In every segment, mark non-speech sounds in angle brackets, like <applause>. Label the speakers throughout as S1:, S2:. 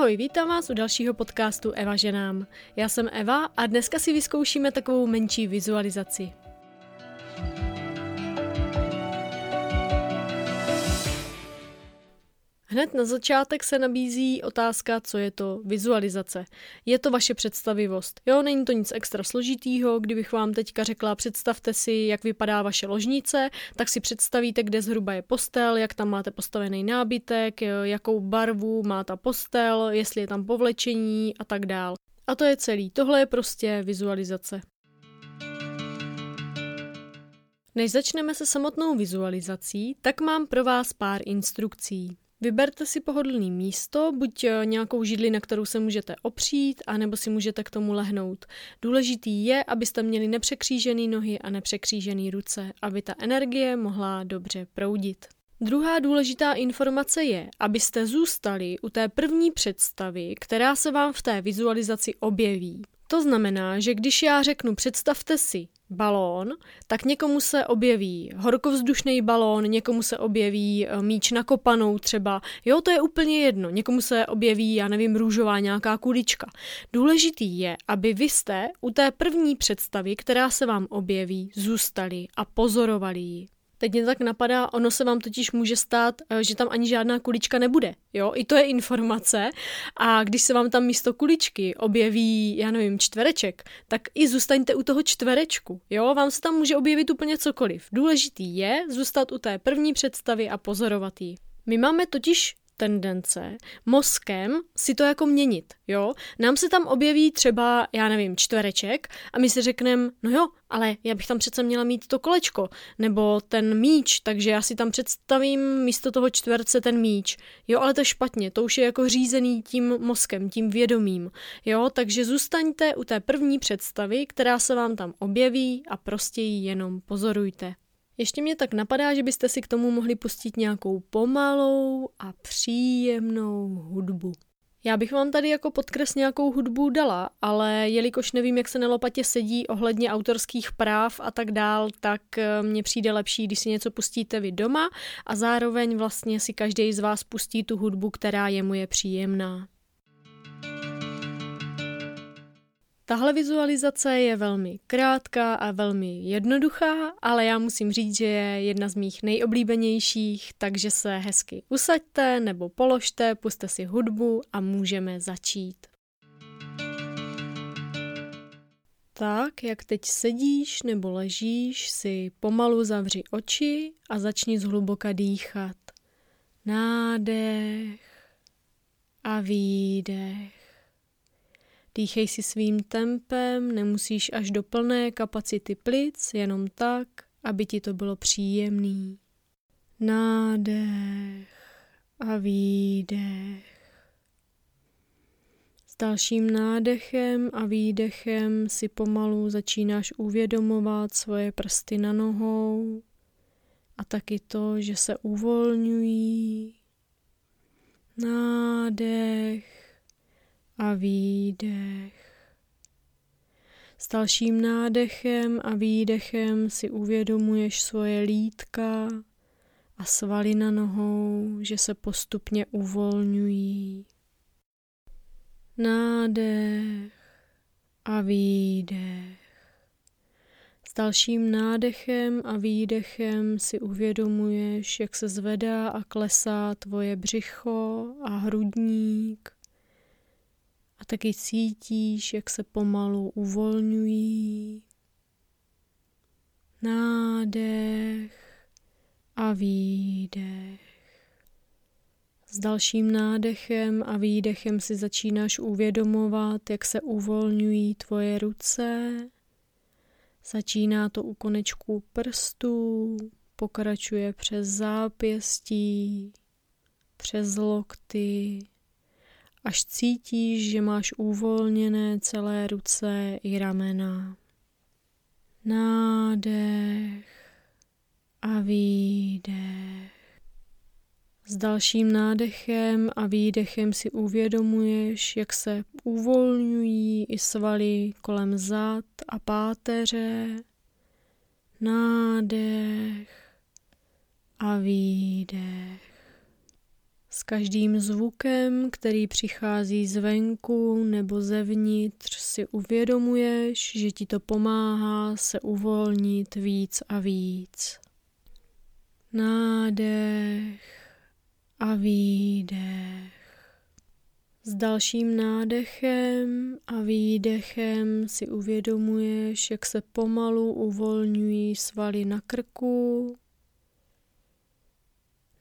S1: Ahoj, vítám vás u dalšího podcastu Eva ženám. Já jsem Eva a dneska si vyzkoušíme takovou menší vizualizaci. Hned na začátek se nabízí otázka, co je to vizualizace. Je to vaše představivost. Jo, není to nic extra složitýho, kdybych vám teďka řekla, představte si, jak vypadá vaše ložnice, tak si představíte, kde zhruba je postel, jak tam máte postavený nábytek, jakou barvu má ta postel, jestli je tam povlečení a tak dál. A to je celý. Tohle je prostě vizualizace. Než začneme se samotnou vizualizací, tak mám pro vás pár instrukcí. Vyberte si pohodlný místo, buď eh, nějakou židli, na kterou se můžete opřít, anebo si můžete k tomu lehnout. Důležitý je, abyste měli nepřekřížené nohy a nepřekřížené ruce, aby ta energie mohla dobře proudit. Druhá důležitá informace je, abyste zůstali u té první představy, která se vám v té vizualizaci objeví. To znamená, že když já řeknu představte si balón, tak někomu se objeví horkovzdušný balón, někomu se objeví eh, míč na kopanou třeba. Jo, to je úplně jedno. Někomu se objeví, já nevím, růžová nějaká kulička. Důležitý je, aby vy jste u té první představy, která se vám objeví, zůstali a pozorovali ji. Teď mě tak napadá, ono se vám totiž může stát, eh, že tam ani žádná kulička nebude. Jo, i to je informace. A když se vám tam místo kuličky objeví, já nevím, čtvereček, tak i zůstaňte u toho čtverečku. Jo, vám se tam může objevit úplně cokoliv. Důležitý je zůstat u té první představy a pozorovat ji. My máme totiž tendence mozkem si to jako měnit, jo. Nám se tam objeví třeba, já nevím, čtvereček a my si řekneme, no jo, ale já bych tam přece měla mít to kolečko, nebo ten míč, takže já si tam představím místo toho čtverce ten míč. Jo, ale to je špatně, to už je jako řízený tím mozkem, tím vědomím. Jo, takže zůstaňte u té první představy, která se vám tam objeví a prostě ji jenom pozorujte. Ještě mě tak napadá, že byste si k tomu mohli pustit nějakou pomalou a příjemnou hudbu. Já bych vám tady jako podkres nějakou hudbu dala, ale jelikož nevím, jak se na lopatě sedí ohledně autorských práv a tak dál, tak eh, mně přijde lepší, když si něco pustíte vy doma a zároveň vlastně si každý z vás pustí tu hudbu, která je mu je příjemná. Tahle vizualizace je velmi krátká a velmi jednoduchá, ale já musím říct, že je jedna z mých nejoblíbenějších, takže se hezky usaďte nebo položte, puste si hudbu a můžeme začít. Tak, jak teď sedíš nebo ležíš, si pomalu zavři oči a začni zhluboka dýchat. Nádech a výdech. Dýchej si svým tempem, nemusíš až do plné kapacity plic, jenom tak, aby ti to bylo příjemný. Nádech a výdech. S dalším nádechem a výdechem si pomalu začínáš uvědomovat svoje prsty na nohou a taky to, že se uvolňují. Nádech a výdech. S dalším nádechem a výdechem si uvědomuješ svoje lítka a svaly na nohou, že se postupně uvolňují. Nádech a výdech. S dalším nádechem a výdechem si uvědomuješ, jak se zvedá a klesá tvoje břicho a hrudník taky cítíš, jak se pomalu uvolňují. Nádech a výdech. S dalším nádechem a výdechem si začínáš uvědomovat, jak se uvolňují tvoje ruce. Začíná to u konečků prstů, pokračuje přes zápěstí, přes lokty, až cítíš, že máš uvolněné celé ruce i ramena. Nádech a výdech. S dalším nádechem a výdechem si uvědomuješ, jak se uvolňují i svaly kolem zad a páteře. Nádech a výdech. S každým zvukem, který přichází zvenku nebo zevnitř, si uvědomuješ, že ti to pomáhá se uvolnit víc a víc. Nádech a výdech. S dalším nádechem a výdechem si uvědomuješ, jak se pomalu uvolňují svaly na krku.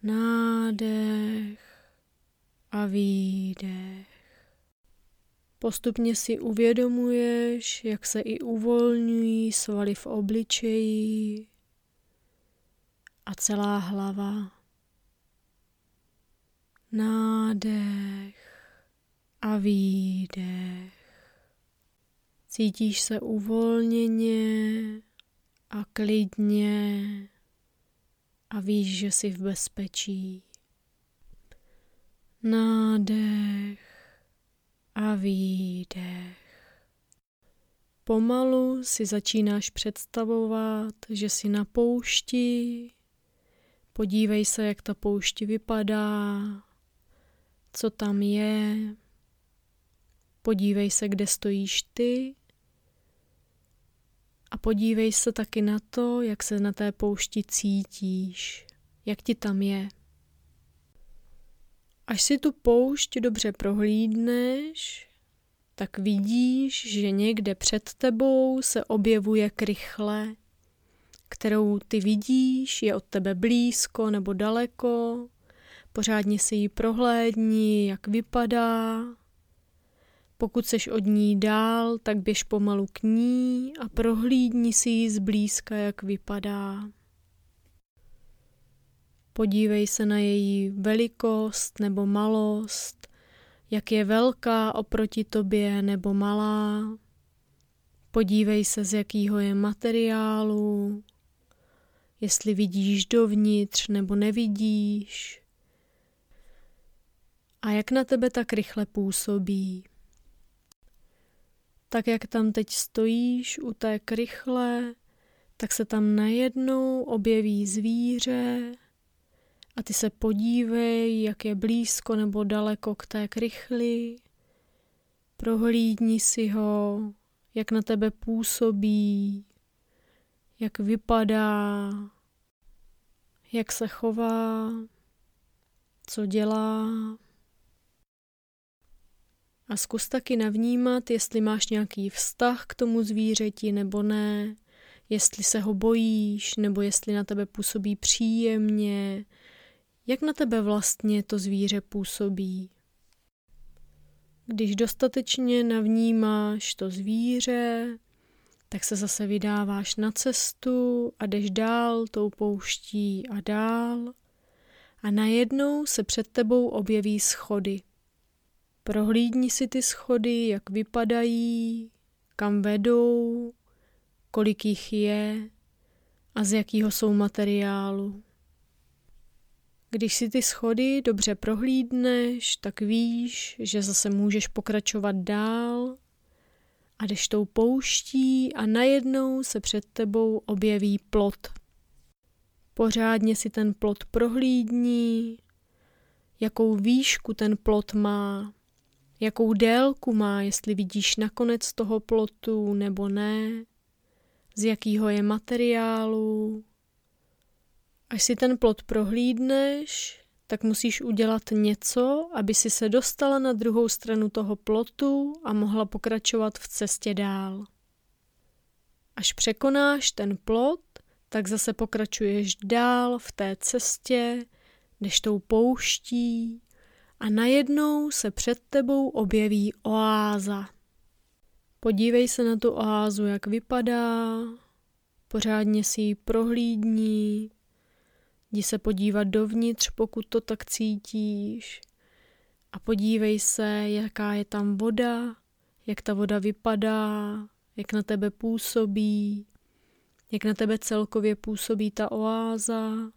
S1: Nádech a výdech. Postupně si uvědomuješ, jak se i uvolňují svaly v obličeji a celá hlava. Nádech a výdech. Cítíš se uvolněně a klidně a víš, že jsi v bezpečí. Nádech a výdech. Pomalu si začínáš představovat, že jsi na poušti. Podívej se, jak ta poušť vypadá, co tam je. Podívej se, kde stojíš ty a podívej se taky na to, jak se na té poušti cítíš, jak ti tam je. Až si tu poušť dobře prohlídneš, tak vidíš, že někde před tebou se objevuje krychle, kterou ty vidíš, je od tebe blízko nebo daleko, pořádně si ji prohlédni, jak vypadá, pokud seš od ní dál, tak běž pomalu k ní a prohlídni si ji zblízka, jak vypadá. Podívej se na její velikost nebo malost, jak je velká oproti tobě nebo malá. Podívej se, z jakého je materiálu, jestli vidíš dovnitř nebo nevidíš a jak na tebe tak rychle působí tak jak tam teď stojíš u té krychle, tak se tam najednou objeví zvíře a ty se podívej, jak je blízko nebo daleko k té krychli. Prohlídni si ho, jak na tebe působí, jak vypadá, jak se chová, co dělá. A zkus taky navnímat, jestli máš nějaký vztah k tomu zvířeti nebo ne, jestli se ho bojíš, nebo jestli na tebe působí příjemně, jak na tebe vlastně to zvíře působí. Když dostatečně navnímáš to zvíře, tak se zase vydáváš na cestu a jdeš dál tou pouští a dál a najednou se před tebou objeví schody. Prohlídni si ty schody, jak vypadají, kam vedou, kolik jich je a z jakého jsou materiálu. Když si ty schody dobře prohlídneš, tak víš, že zase můžeš pokračovat dál a jdeš tou pouští a najednou se před tebou objeví plot. Pořádně si ten plot prohlídni, jakou výšku ten plot má, jakou délku má, jestli vidíš nakonec toho plotu nebo ne, z jakého je materiálu. Až si ten plot prohlídneš, tak musíš udělat něco, aby si se dostala na druhou stranu toho plotu a mohla pokračovat v cestě dál. Až překonáš ten plot, tak zase pokračuješ dál v té cestě, jdeš tou pouští, a najednou se před tebou objeví oáza. Podívej se na tu oázu, jak vypadá, pořádně si ji prohlídni, jdi se podívat dovnitř, pokud to tak cítíš. A podívej se, jaká je tam voda, jak ta voda vypadá, jak na tebe působí, jak na tebe celkově působí ta oáza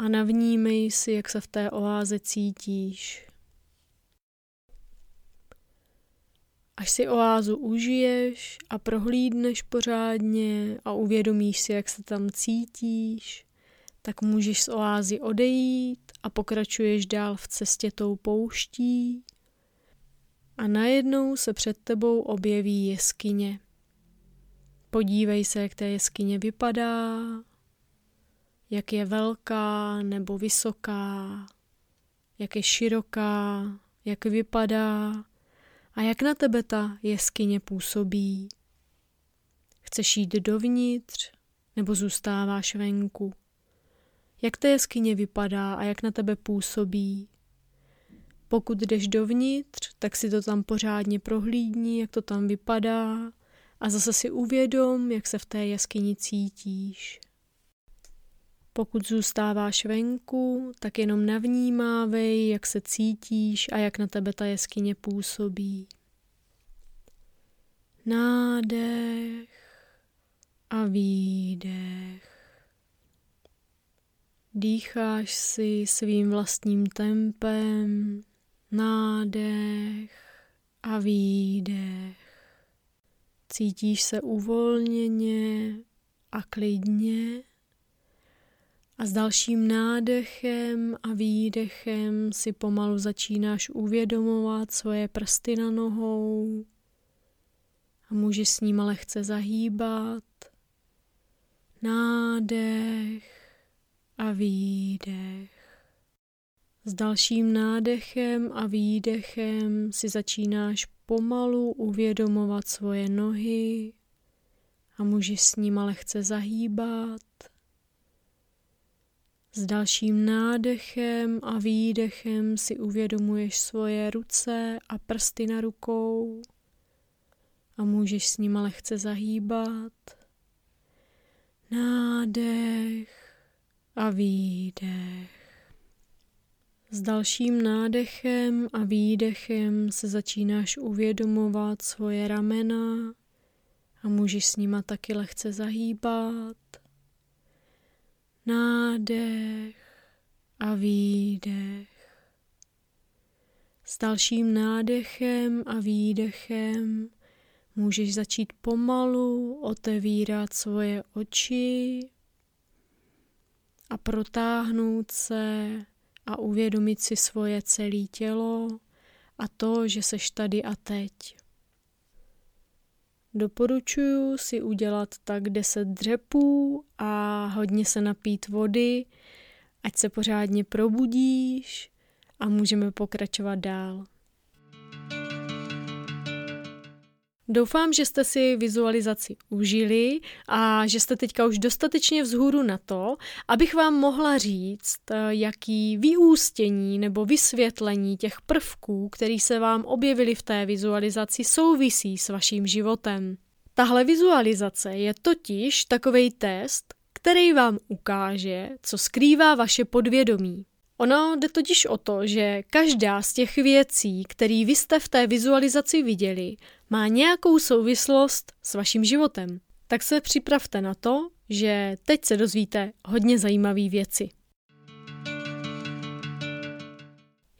S1: a navnímej si, jak se v té oáze cítíš. Až si oázu užiješ a prohlídneš pořádně a uvědomíš si, jak se tam cítíš, tak můžeš z oázy odejít a pokračuješ dál v cestě tou pouští a najednou se před tebou objeví jeskyně. Podívej se, jak ta jeskyně vypadá, jak je velká nebo vysoká, jak je široká, jak vypadá a jak na tebe ta jeskyně působí. Chceš jít dovnitř nebo zůstáváš venku? Jak ta jeskyně vypadá a jak na tebe působí? Pokud jdeš dovnitř, tak si to tam pořádně prohlídni, jak to tam vypadá a zase si uvědom, jak se v té jeskyni cítíš. Pokud zůstáváš venku, tak jenom navnímávej, jak se cítíš a jak na tebe ta jeskyně působí. Nádech a výdech. Dýcháš si svým vlastním tempem, nádech a výdech. Cítíš se uvolněně a klidně a s dalším nádechem a výdechem si pomalu začínáš uvědomovat svoje prsty na nohou a můžeš s nimi lehce zahýbat. Nádech a výdech. S dalším nádechem a výdechem si začínáš pomalu uvědomovat svoje nohy a můžeš s nima lehce zahýbat. S dalším nádechem a výdechem si uvědomuješ svoje ruce a prsty na rukou a můžeš s nima lehce zahýbat. Nádech a výdech. S dalším nádechem a výdechem se začínáš uvědomovat svoje ramena a můžeš s nima taky lehce zahýbat. Nádech a výdech. S dalším nádechem a výdechem můžeš začít pomalu otevírat svoje oči a protáhnout se a uvědomit si svoje celé tělo a to, že seš tady a teď. Doporučuji si udělat tak 10 dřepů a hodně se napít vody, ať se pořádně probudíš a můžeme pokračovat dál. Doufám, že jste si vizualizaci užili a že jste teďka už dostatečně vzhůru na to, abych vám mohla říct, eh, jaký vyústění nebo vysvětlení těch prvků, které se vám objevily v té vizualizaci, souvisí s vaším životem. Tahle vizualizace je totiž takový test, který vám ukáže, co skrývá vaše podvědomí. Ono jde totiž o to, že každá z těch věcí, které vy jste v té vizualizaci viděli, má nějakou souvislost s vaším životem. Tak se připravte na to, že teď se dozvíte hodně zajímavé věci.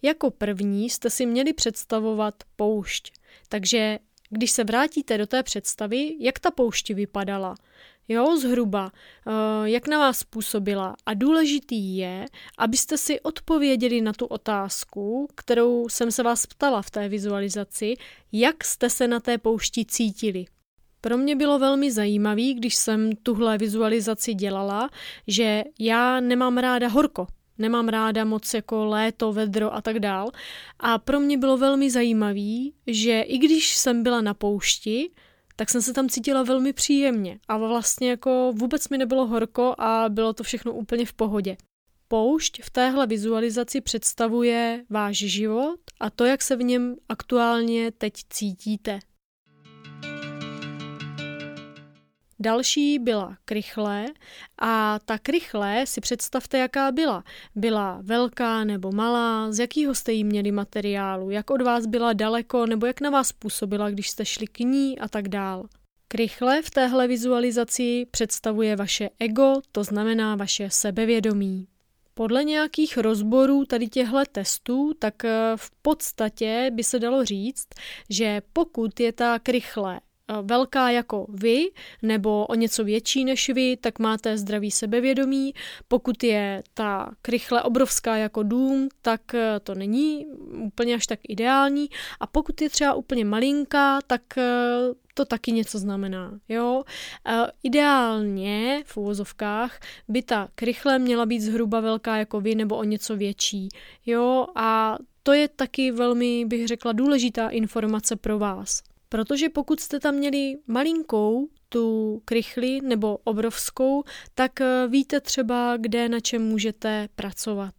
S1: Jako první jste si měli představovat poušť, takže když se vrátíte do té představy, jak ta poušť vypadala, jo, zhruba, eh, jak na vás působila. A důležitý je, abyste si odpověděli na tu otázku, kterou jsem se vás ptala v té vizualizaci, jak jste se na té poušti cítili. Pro mě bylo velmi zajímavé, když jsem tuhle vizualizaci dělala, že já nemám ráda horko, nemám ráda moc jako léto, vedro a tak dál. A pro mě bylo velmi zajímavé, že i když jsem byla na poušti, tak jsem se tam cítila velmi příjemně a vlastně jako vůbec mi nebylo horko a bylo to všechno úplně v pohodě. Poušť v téhle vizualizaci představuje váš život a to, jak se v něm aktuálně teď cítíte. Další byla krychlé a ta krychlé si představte, jaká byla. Byla velká nebo malá, z jakého jste jí měli materiálu, jak od vás byla daleko nebo jak na vás působila, když jste šli k ní a tak dál. Krychle v téhle vizualizaci představuje vaše ego, to znamená vaše sebevědomí. Podle nějakých rozborů tady těchto testů, tak eh, v podstatě by se dalo říct, že pokud je ta krychle velká jako vy nebo o něco větší než vy, tak máte zdravý sebevědomí. Pokud je ta krychle obrovská jako dům, tak to není úplně až tak ideální. A pokud je třeba úplně malinká, tak to taky něco znamená. Jo? E, ideálně v úvozovkách by ta krychle měla být zhruba velká jako vy nebo o něco větší. Jo? A to je taky velmi, bych řekla, důležitá informace pro vás. Protože pokud jste tam měli malinkou tu krychli nebo obrovskou, tak e, víte třeba, kde na čem můžete pracovat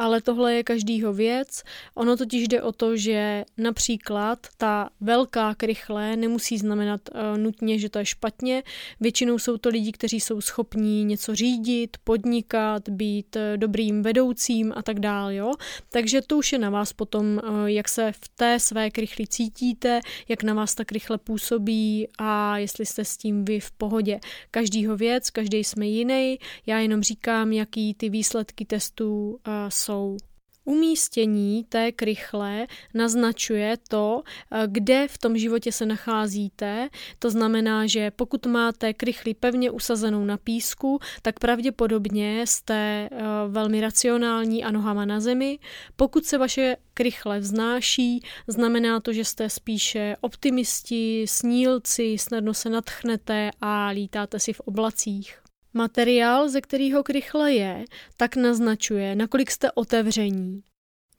S1: ale tohle je každýho věc. Ono totiž jde o to, že například ta velká krychle nemusí znamenat uh, nutně, že to je špatně. Většinou jsou to lidi, kteří jsou schopní něco řídit, podnikat, být uh, dobrým vedoucím a tak dál, jo. Takže to už je na vás potom, uh, jak se v té své krychli cítíte, jak na vás ta krychle působí a jestli jste s tím vy v pohodě. Každýho věc, každý jsme jiný. Já jenom říkám, jaký ty výsledky testů uh, jsou jsou. Umístění té krychle naznačuje to, eh, kde v tom životě se nacházíte. To znamená, že pokud máte krychli pevně usazenou na písku, tak pravděpodobně jste eh, velmi racionální a nohama na zemi. Pokud se vaše krychle vznáší, znamená to, že jste spíše optimisti, snílci, snadno se natchnete a lítáte si v oblacích. Materiál, ze kterého krychle je, tak naznačuje, nakolik jste otevření.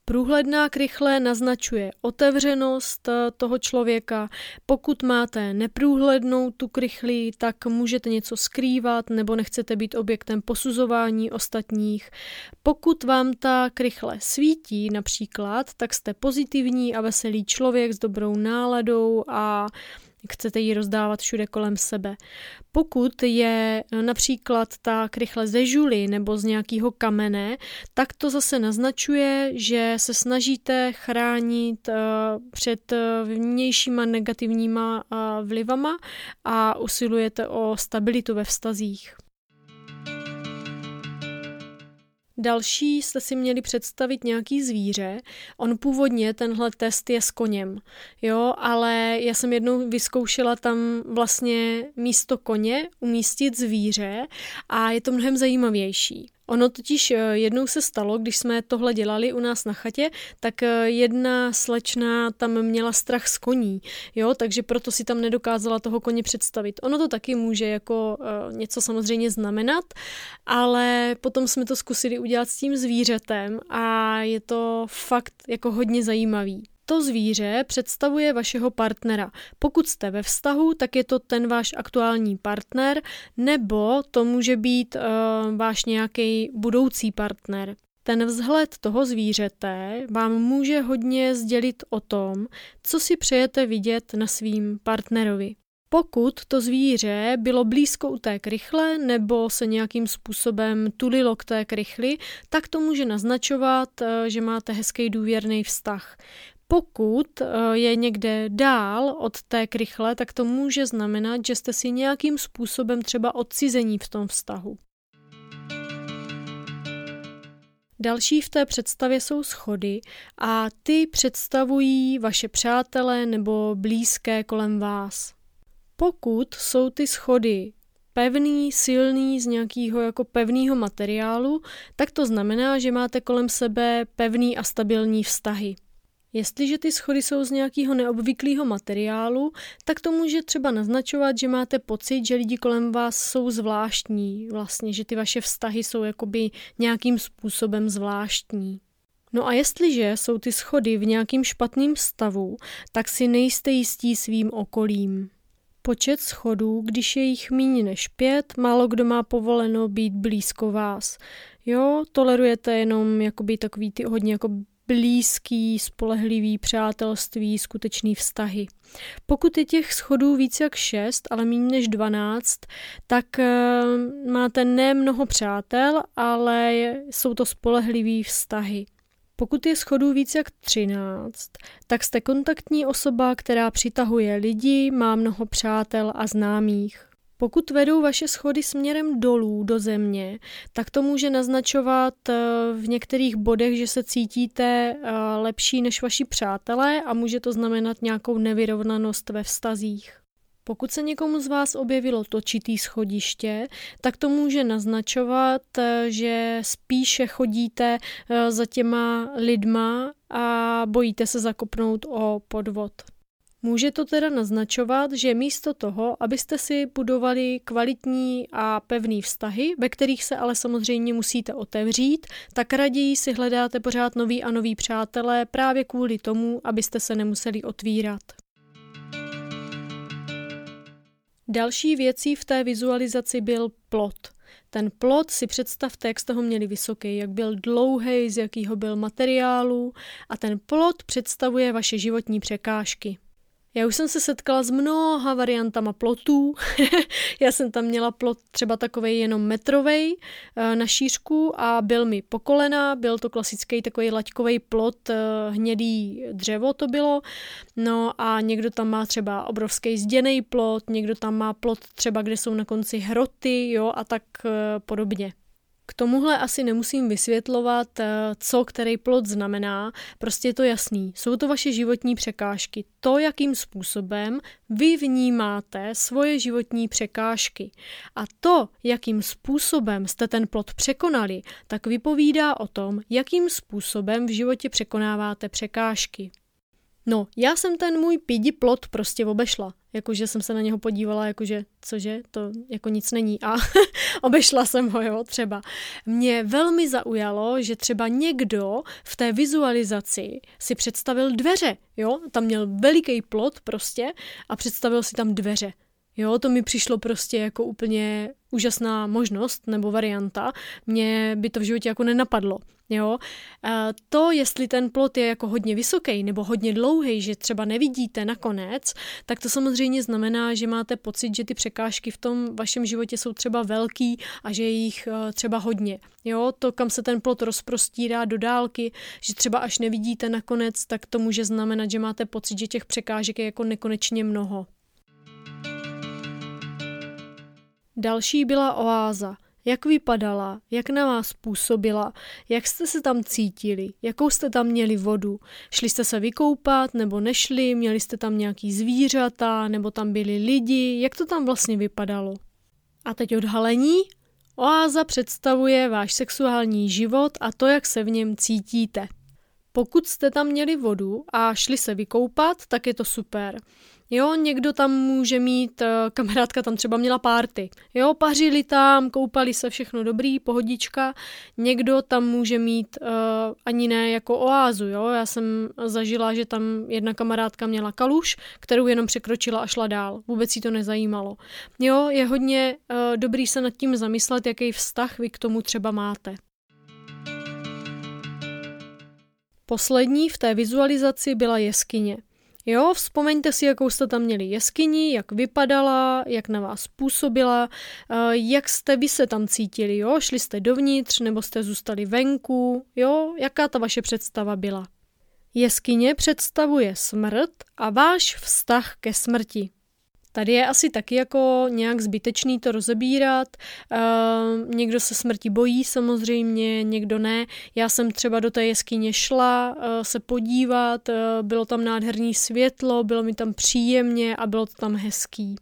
S1: Průhledná krychle naznačuje otevřenost eh, toho člověka. Pokud máte neprůhlednou tu krychli, tak můžete něco skrývat nebo nechcete být objektem posuzování ostatních. Pokud vám ta krychle svítí například, tak jste pozitivní a veselý člověk s dobrou náladou a chcete ji rozdávat všude kolem sebe. Pokud je e, například ta krychle ze žuly nebo z nějakého kamene, tak to zase naznačuje, že se snažíte chránit e, před e, vnějšíma negativníma vlivama a usilujete o stabilitu ve vztazích. Další jste si měli představit nějaký zvíře. On původně tenhle test je s koněm, jo, ale já jsem jednou vyzkoušela tam vlastně místo koně umístit zvíře a je to mnohem zajímavější. Ono totiž eh, jednou se stalo, když jsme tohle dělali u nás na chatě, tak eh, jedna slečna tam měla strach z koní, jo, takže proto si tam nedokázala toho koně představit. Ono to taky může jako uh, něco samozřejmě znamenat, ale potom jsme to zkusili udělat s tím zvířetem a je to fakt jako hodně zajímavý to zvíře představuje vašeho partnera. Pokud jste ve vztahu, tak je to ten váš aktuální partner, nebo to může být uh, váš nějaký budoucí partner. Ten vzhled toho zvířete vám může hodně sdělit o tom, co si přejete vidět na svým partnerovi. Pokud to zvíře bylo blízko u té krychle nebo se nějakým způsobem tulilo k té krychli, tak to může naznačovat, eh, že máte hezký důvěrný vztah. Pokud eh, je někde dál od té krychle, tak to může znamenat, že jste si nějakým způsobem třeba odcizení v tom vztahu. Další v té představě jsou schody a ty představují vaše přátelé nebo blízké kolem vás. Pokud jsou ty schody pevný, silný, z nějakého jako pevného materiálu, tak to znamená, že máte kolem sebe pevný a stabilní vztahy. Jestliže ty schody jsou z nějakého neobvyklého materiálu, tak to může třeba naznačovat, že máte pocit, že lidi kolem vás jsou zvláštní, vlastně, že ty vaše vztahy jsou jakoby nějakým způsobem zvláštní. No a jestliže jsou ty schody v nějakým špatným stavu, tak si nejste jistí svým okolím. Počet schodů, když je jich méně než pět, málo kdo má povoleno být blízko vás. Jo, tolerujete jenom jakoby takový ty hodně jako blízký, spolehlivý přátelství, skutečný vztahy. Pokud je těch schodů víc jak šest, ale méně než 12, tak uh, máte ne mnoho přátel, ale jsou to spolehlivý vztahy. Pokud je schodů víc jak 13, tak jste kontaktní osoba, která přitahuje lidi, má mnoho přátel a známých. Pokud vedou vaše schody směrem dolů do země, tak to může naznačovat eh, v některých bodech, že se cítíte eh, lepší než vaši přátelé a může to znamenat nějakou nevyrovnanost ve vztazích. Pokud se někomu z vás objevilo točitý schodiště, tak to může naznačovat, že spíše chodíte eh, za těma lidma a bojíte se zakopnout o podvod. Může to teda naznačovat, že místo toho, abyste si budovali kvalitní a pevný vztahy, ve kterých se ale samozřejmě musíte otevřít, tak raději si hledáte pořád nový a nový přátelé právě kvůli tomu, abyste se nemuseli otvírat. Další věcí v té vizualizaci byl plot. Ten plot si představte, jak jste ho měli vysoký, jak byl dlouhý, z jakého byl materiálu a ten plot představuje vaše životní překážky. Já už jsem se setkala s mnoha variantama plotů. <laughs> Já jsem tam měla plot třeba takový jenom metrový eh, na šířku a byl mi po kolena, byl to klasický takový laťkový plot, eh, hnědý dřevo to bylo. No a někdo tam má třeba obrovský zděný plot, někdo tam má plot třeba, kde jsou na konci hroty, jo, a tak eh, podobně. K tomuhle asi nemusím vysvětlovat, eh, co který plot znamená, prostě je to jasný. Jsou to vaše životní překážky. To, jakým způsobem vy vnímáte svoje životní překážky. A to, jakým způsobem jste ten plot překonali, tak vypovídá o tom, jakým způsobem v životě překonáváte překážky. No, já jsem ten můj pidi plot prostě obešla. Jakože jsem se na něho podívala, jakože, cože, to jako nic není. A <laughs> obešla jsem ho, jo, třeba. Mě velmi zaujalo, že třeba někdo v té vizualizaci si představil dveře, jo. Tam měl veliký plot prostě a představil si tam dveře. Jo, to mi přišlo prostě jako úplně úžasná možnost nebo varianta. Mně by to v životě jako nenapadlo. Jo? To, jestli ten plot je jako hodně vysoký nebo hodně dlouhý, že třeba nevidíte nakonec, tak to samozřejmě znamená, že máte pocit, že ty překážky v tom vašem životě jsou třeba velký a že je jich e, třeba hodně. Jo? To, kam se ten plot rozprostírá do dálky, že třeba až nevidíte nakonec, tak to může znamenat, že máte pocit, že těch překážek je jako nekonečně mnoho. Další byla oáza. Jak vypadala, jak na vás působila, jak jste se tam cítili, jakou jste tam měli vodu. Šli jste se vykoupat nebo nešli, měli jste tam nějaký zvířata nebo tam byli lidi, jak to tam vlastně vypadalo. A teď odhalení. Oáza představuje váš sexuální život a to, jak se v něm cítíte. Pokud jste tam měli vodu a šli se vykoupat, tak je to super. Jo, někdo tam může mít, eh, kamarádka tam třeba měla párty. Jo, pařili tam, koupali se, všechno dobrý, pohodička. Někdo tam může mít uh, ani ne jako oázu, jo. Já jsem zažila, že tam jedna kamarádka měla kaluš, kterou jenom překročila a šla dál. Vůbec jí to nezajímalo. Jo, je hodně uh, dobrý se nad tím zamyslet, jaký vztah vy k tomu třeba máte. Poslední v té vizualizaci byla jeskyně. Jo, vzpomeňte si, jakou jste tam měli jeskyni, jak vypadala, jak na vás působila, eh, jak jste vy se tam cítili, jo, šli jste dovnitř nebo jste zůstali venku, jo, jaká ta vaše představa byla. Jeskyně představuje smrt a váš vztah ke smrti. Tady je asi taky jako nějak zbytečný to rozebírat. Uh, někdo se smrti bojí samozřejmě, někdo ne. Já jsem třeba do té jeskyně šla uh, se podívat, uh, bylo tam nádherný světlo, bylo mi tam příjemně a bylo to tam hezký.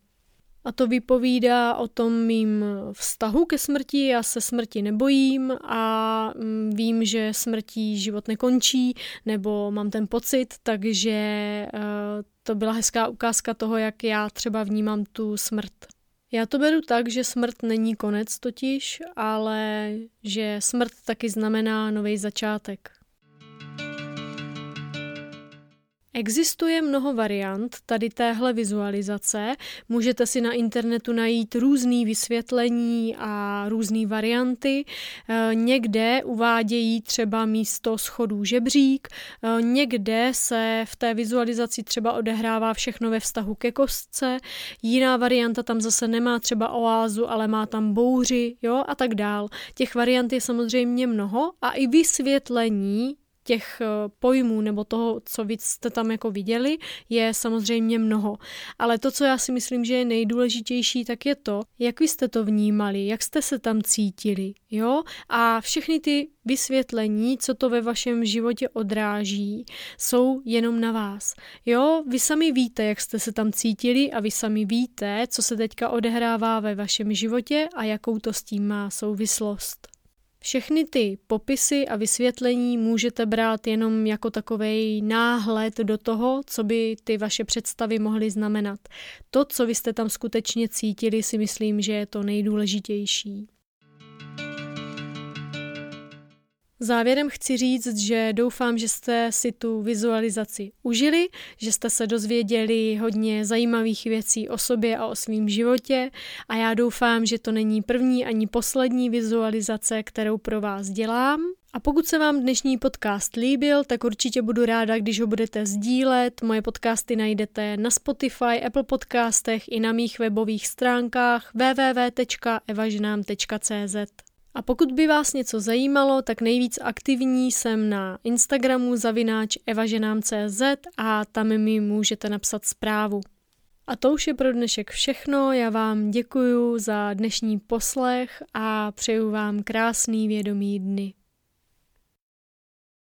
S1: A to vypovídá o tom mým vztahu ke smrti. Já se smrti nebojím a mm, vím, že smrtí život nekončí, nebo mám ten pocit, takže eh, to byla hezká ukázka toho, jak já třeba vnímám tu smrt. Já to beru tak, že smrt není konec totiž, ale že smrt taky znamená nový začátek. Existuje mnoho variant tady téhle vizualizace. Můžete si na internetu najít různé vysvětlení a různé varianty. Eh, někde uvádějí třeba místo schodů žebřík, eh, někde se v té vizualizaci třeba odehrává všechno ve vztahu ke kostce, jiná varianta tam zase nemá třeba oázu, ale má tam bouři, jo, a tak dál. Těch variant je samozřejmě mnoho a i vysvětlení těch eh, pojmů nebo toho, co vy jste tam jako viděli, je samozřejmě mnoho. Ale to, co já si myslím, že je nejdůležitější, tak je to, jak vy jste to vnímali, jak jste se tam cítili, jo? A všechny ty vysvětlení, co to ve vašem životě odráží, jsou jenom na vás. Jo, vy sami víte, jak jste se tam cítili a vy sami víte, co se teďka odehrává ve vašem životě a jakou to s tím má souvislost. Všechny ty popisy a vysvětlení můžete brát jenom jako takový náhled do toho, co by ty vaše představy mohly znamenat. To, co vy jste tam skutečně cítili, si myslím, že je to nejdůležitější. Závěrem chci říct, že doufám, že jste si tu vizualizaci užili, že jste se dozvěděli hodně zajímavých věcí o sobě a o svém životě a já doufám, že to není první ani poslední vizualizace, kterou pro vás dělám. A pokud se vám dnešní podcast líbil, tak určitě budu ráda, když ho budete sdílet. Moje podcasty najdete na Spotify, Apple podcastech i na mých webových stránkách www.evaženám.cz. A pokud by vás něco zajímalo, tak nejvíc aktivní jsem na Instagramu zavináč evaženám.cz a tam mi můžete napsat zprávu. A to už je pro dnešek všechno, já vám děkuji za dnešní poslech a přeju vám krásný vědomý dny.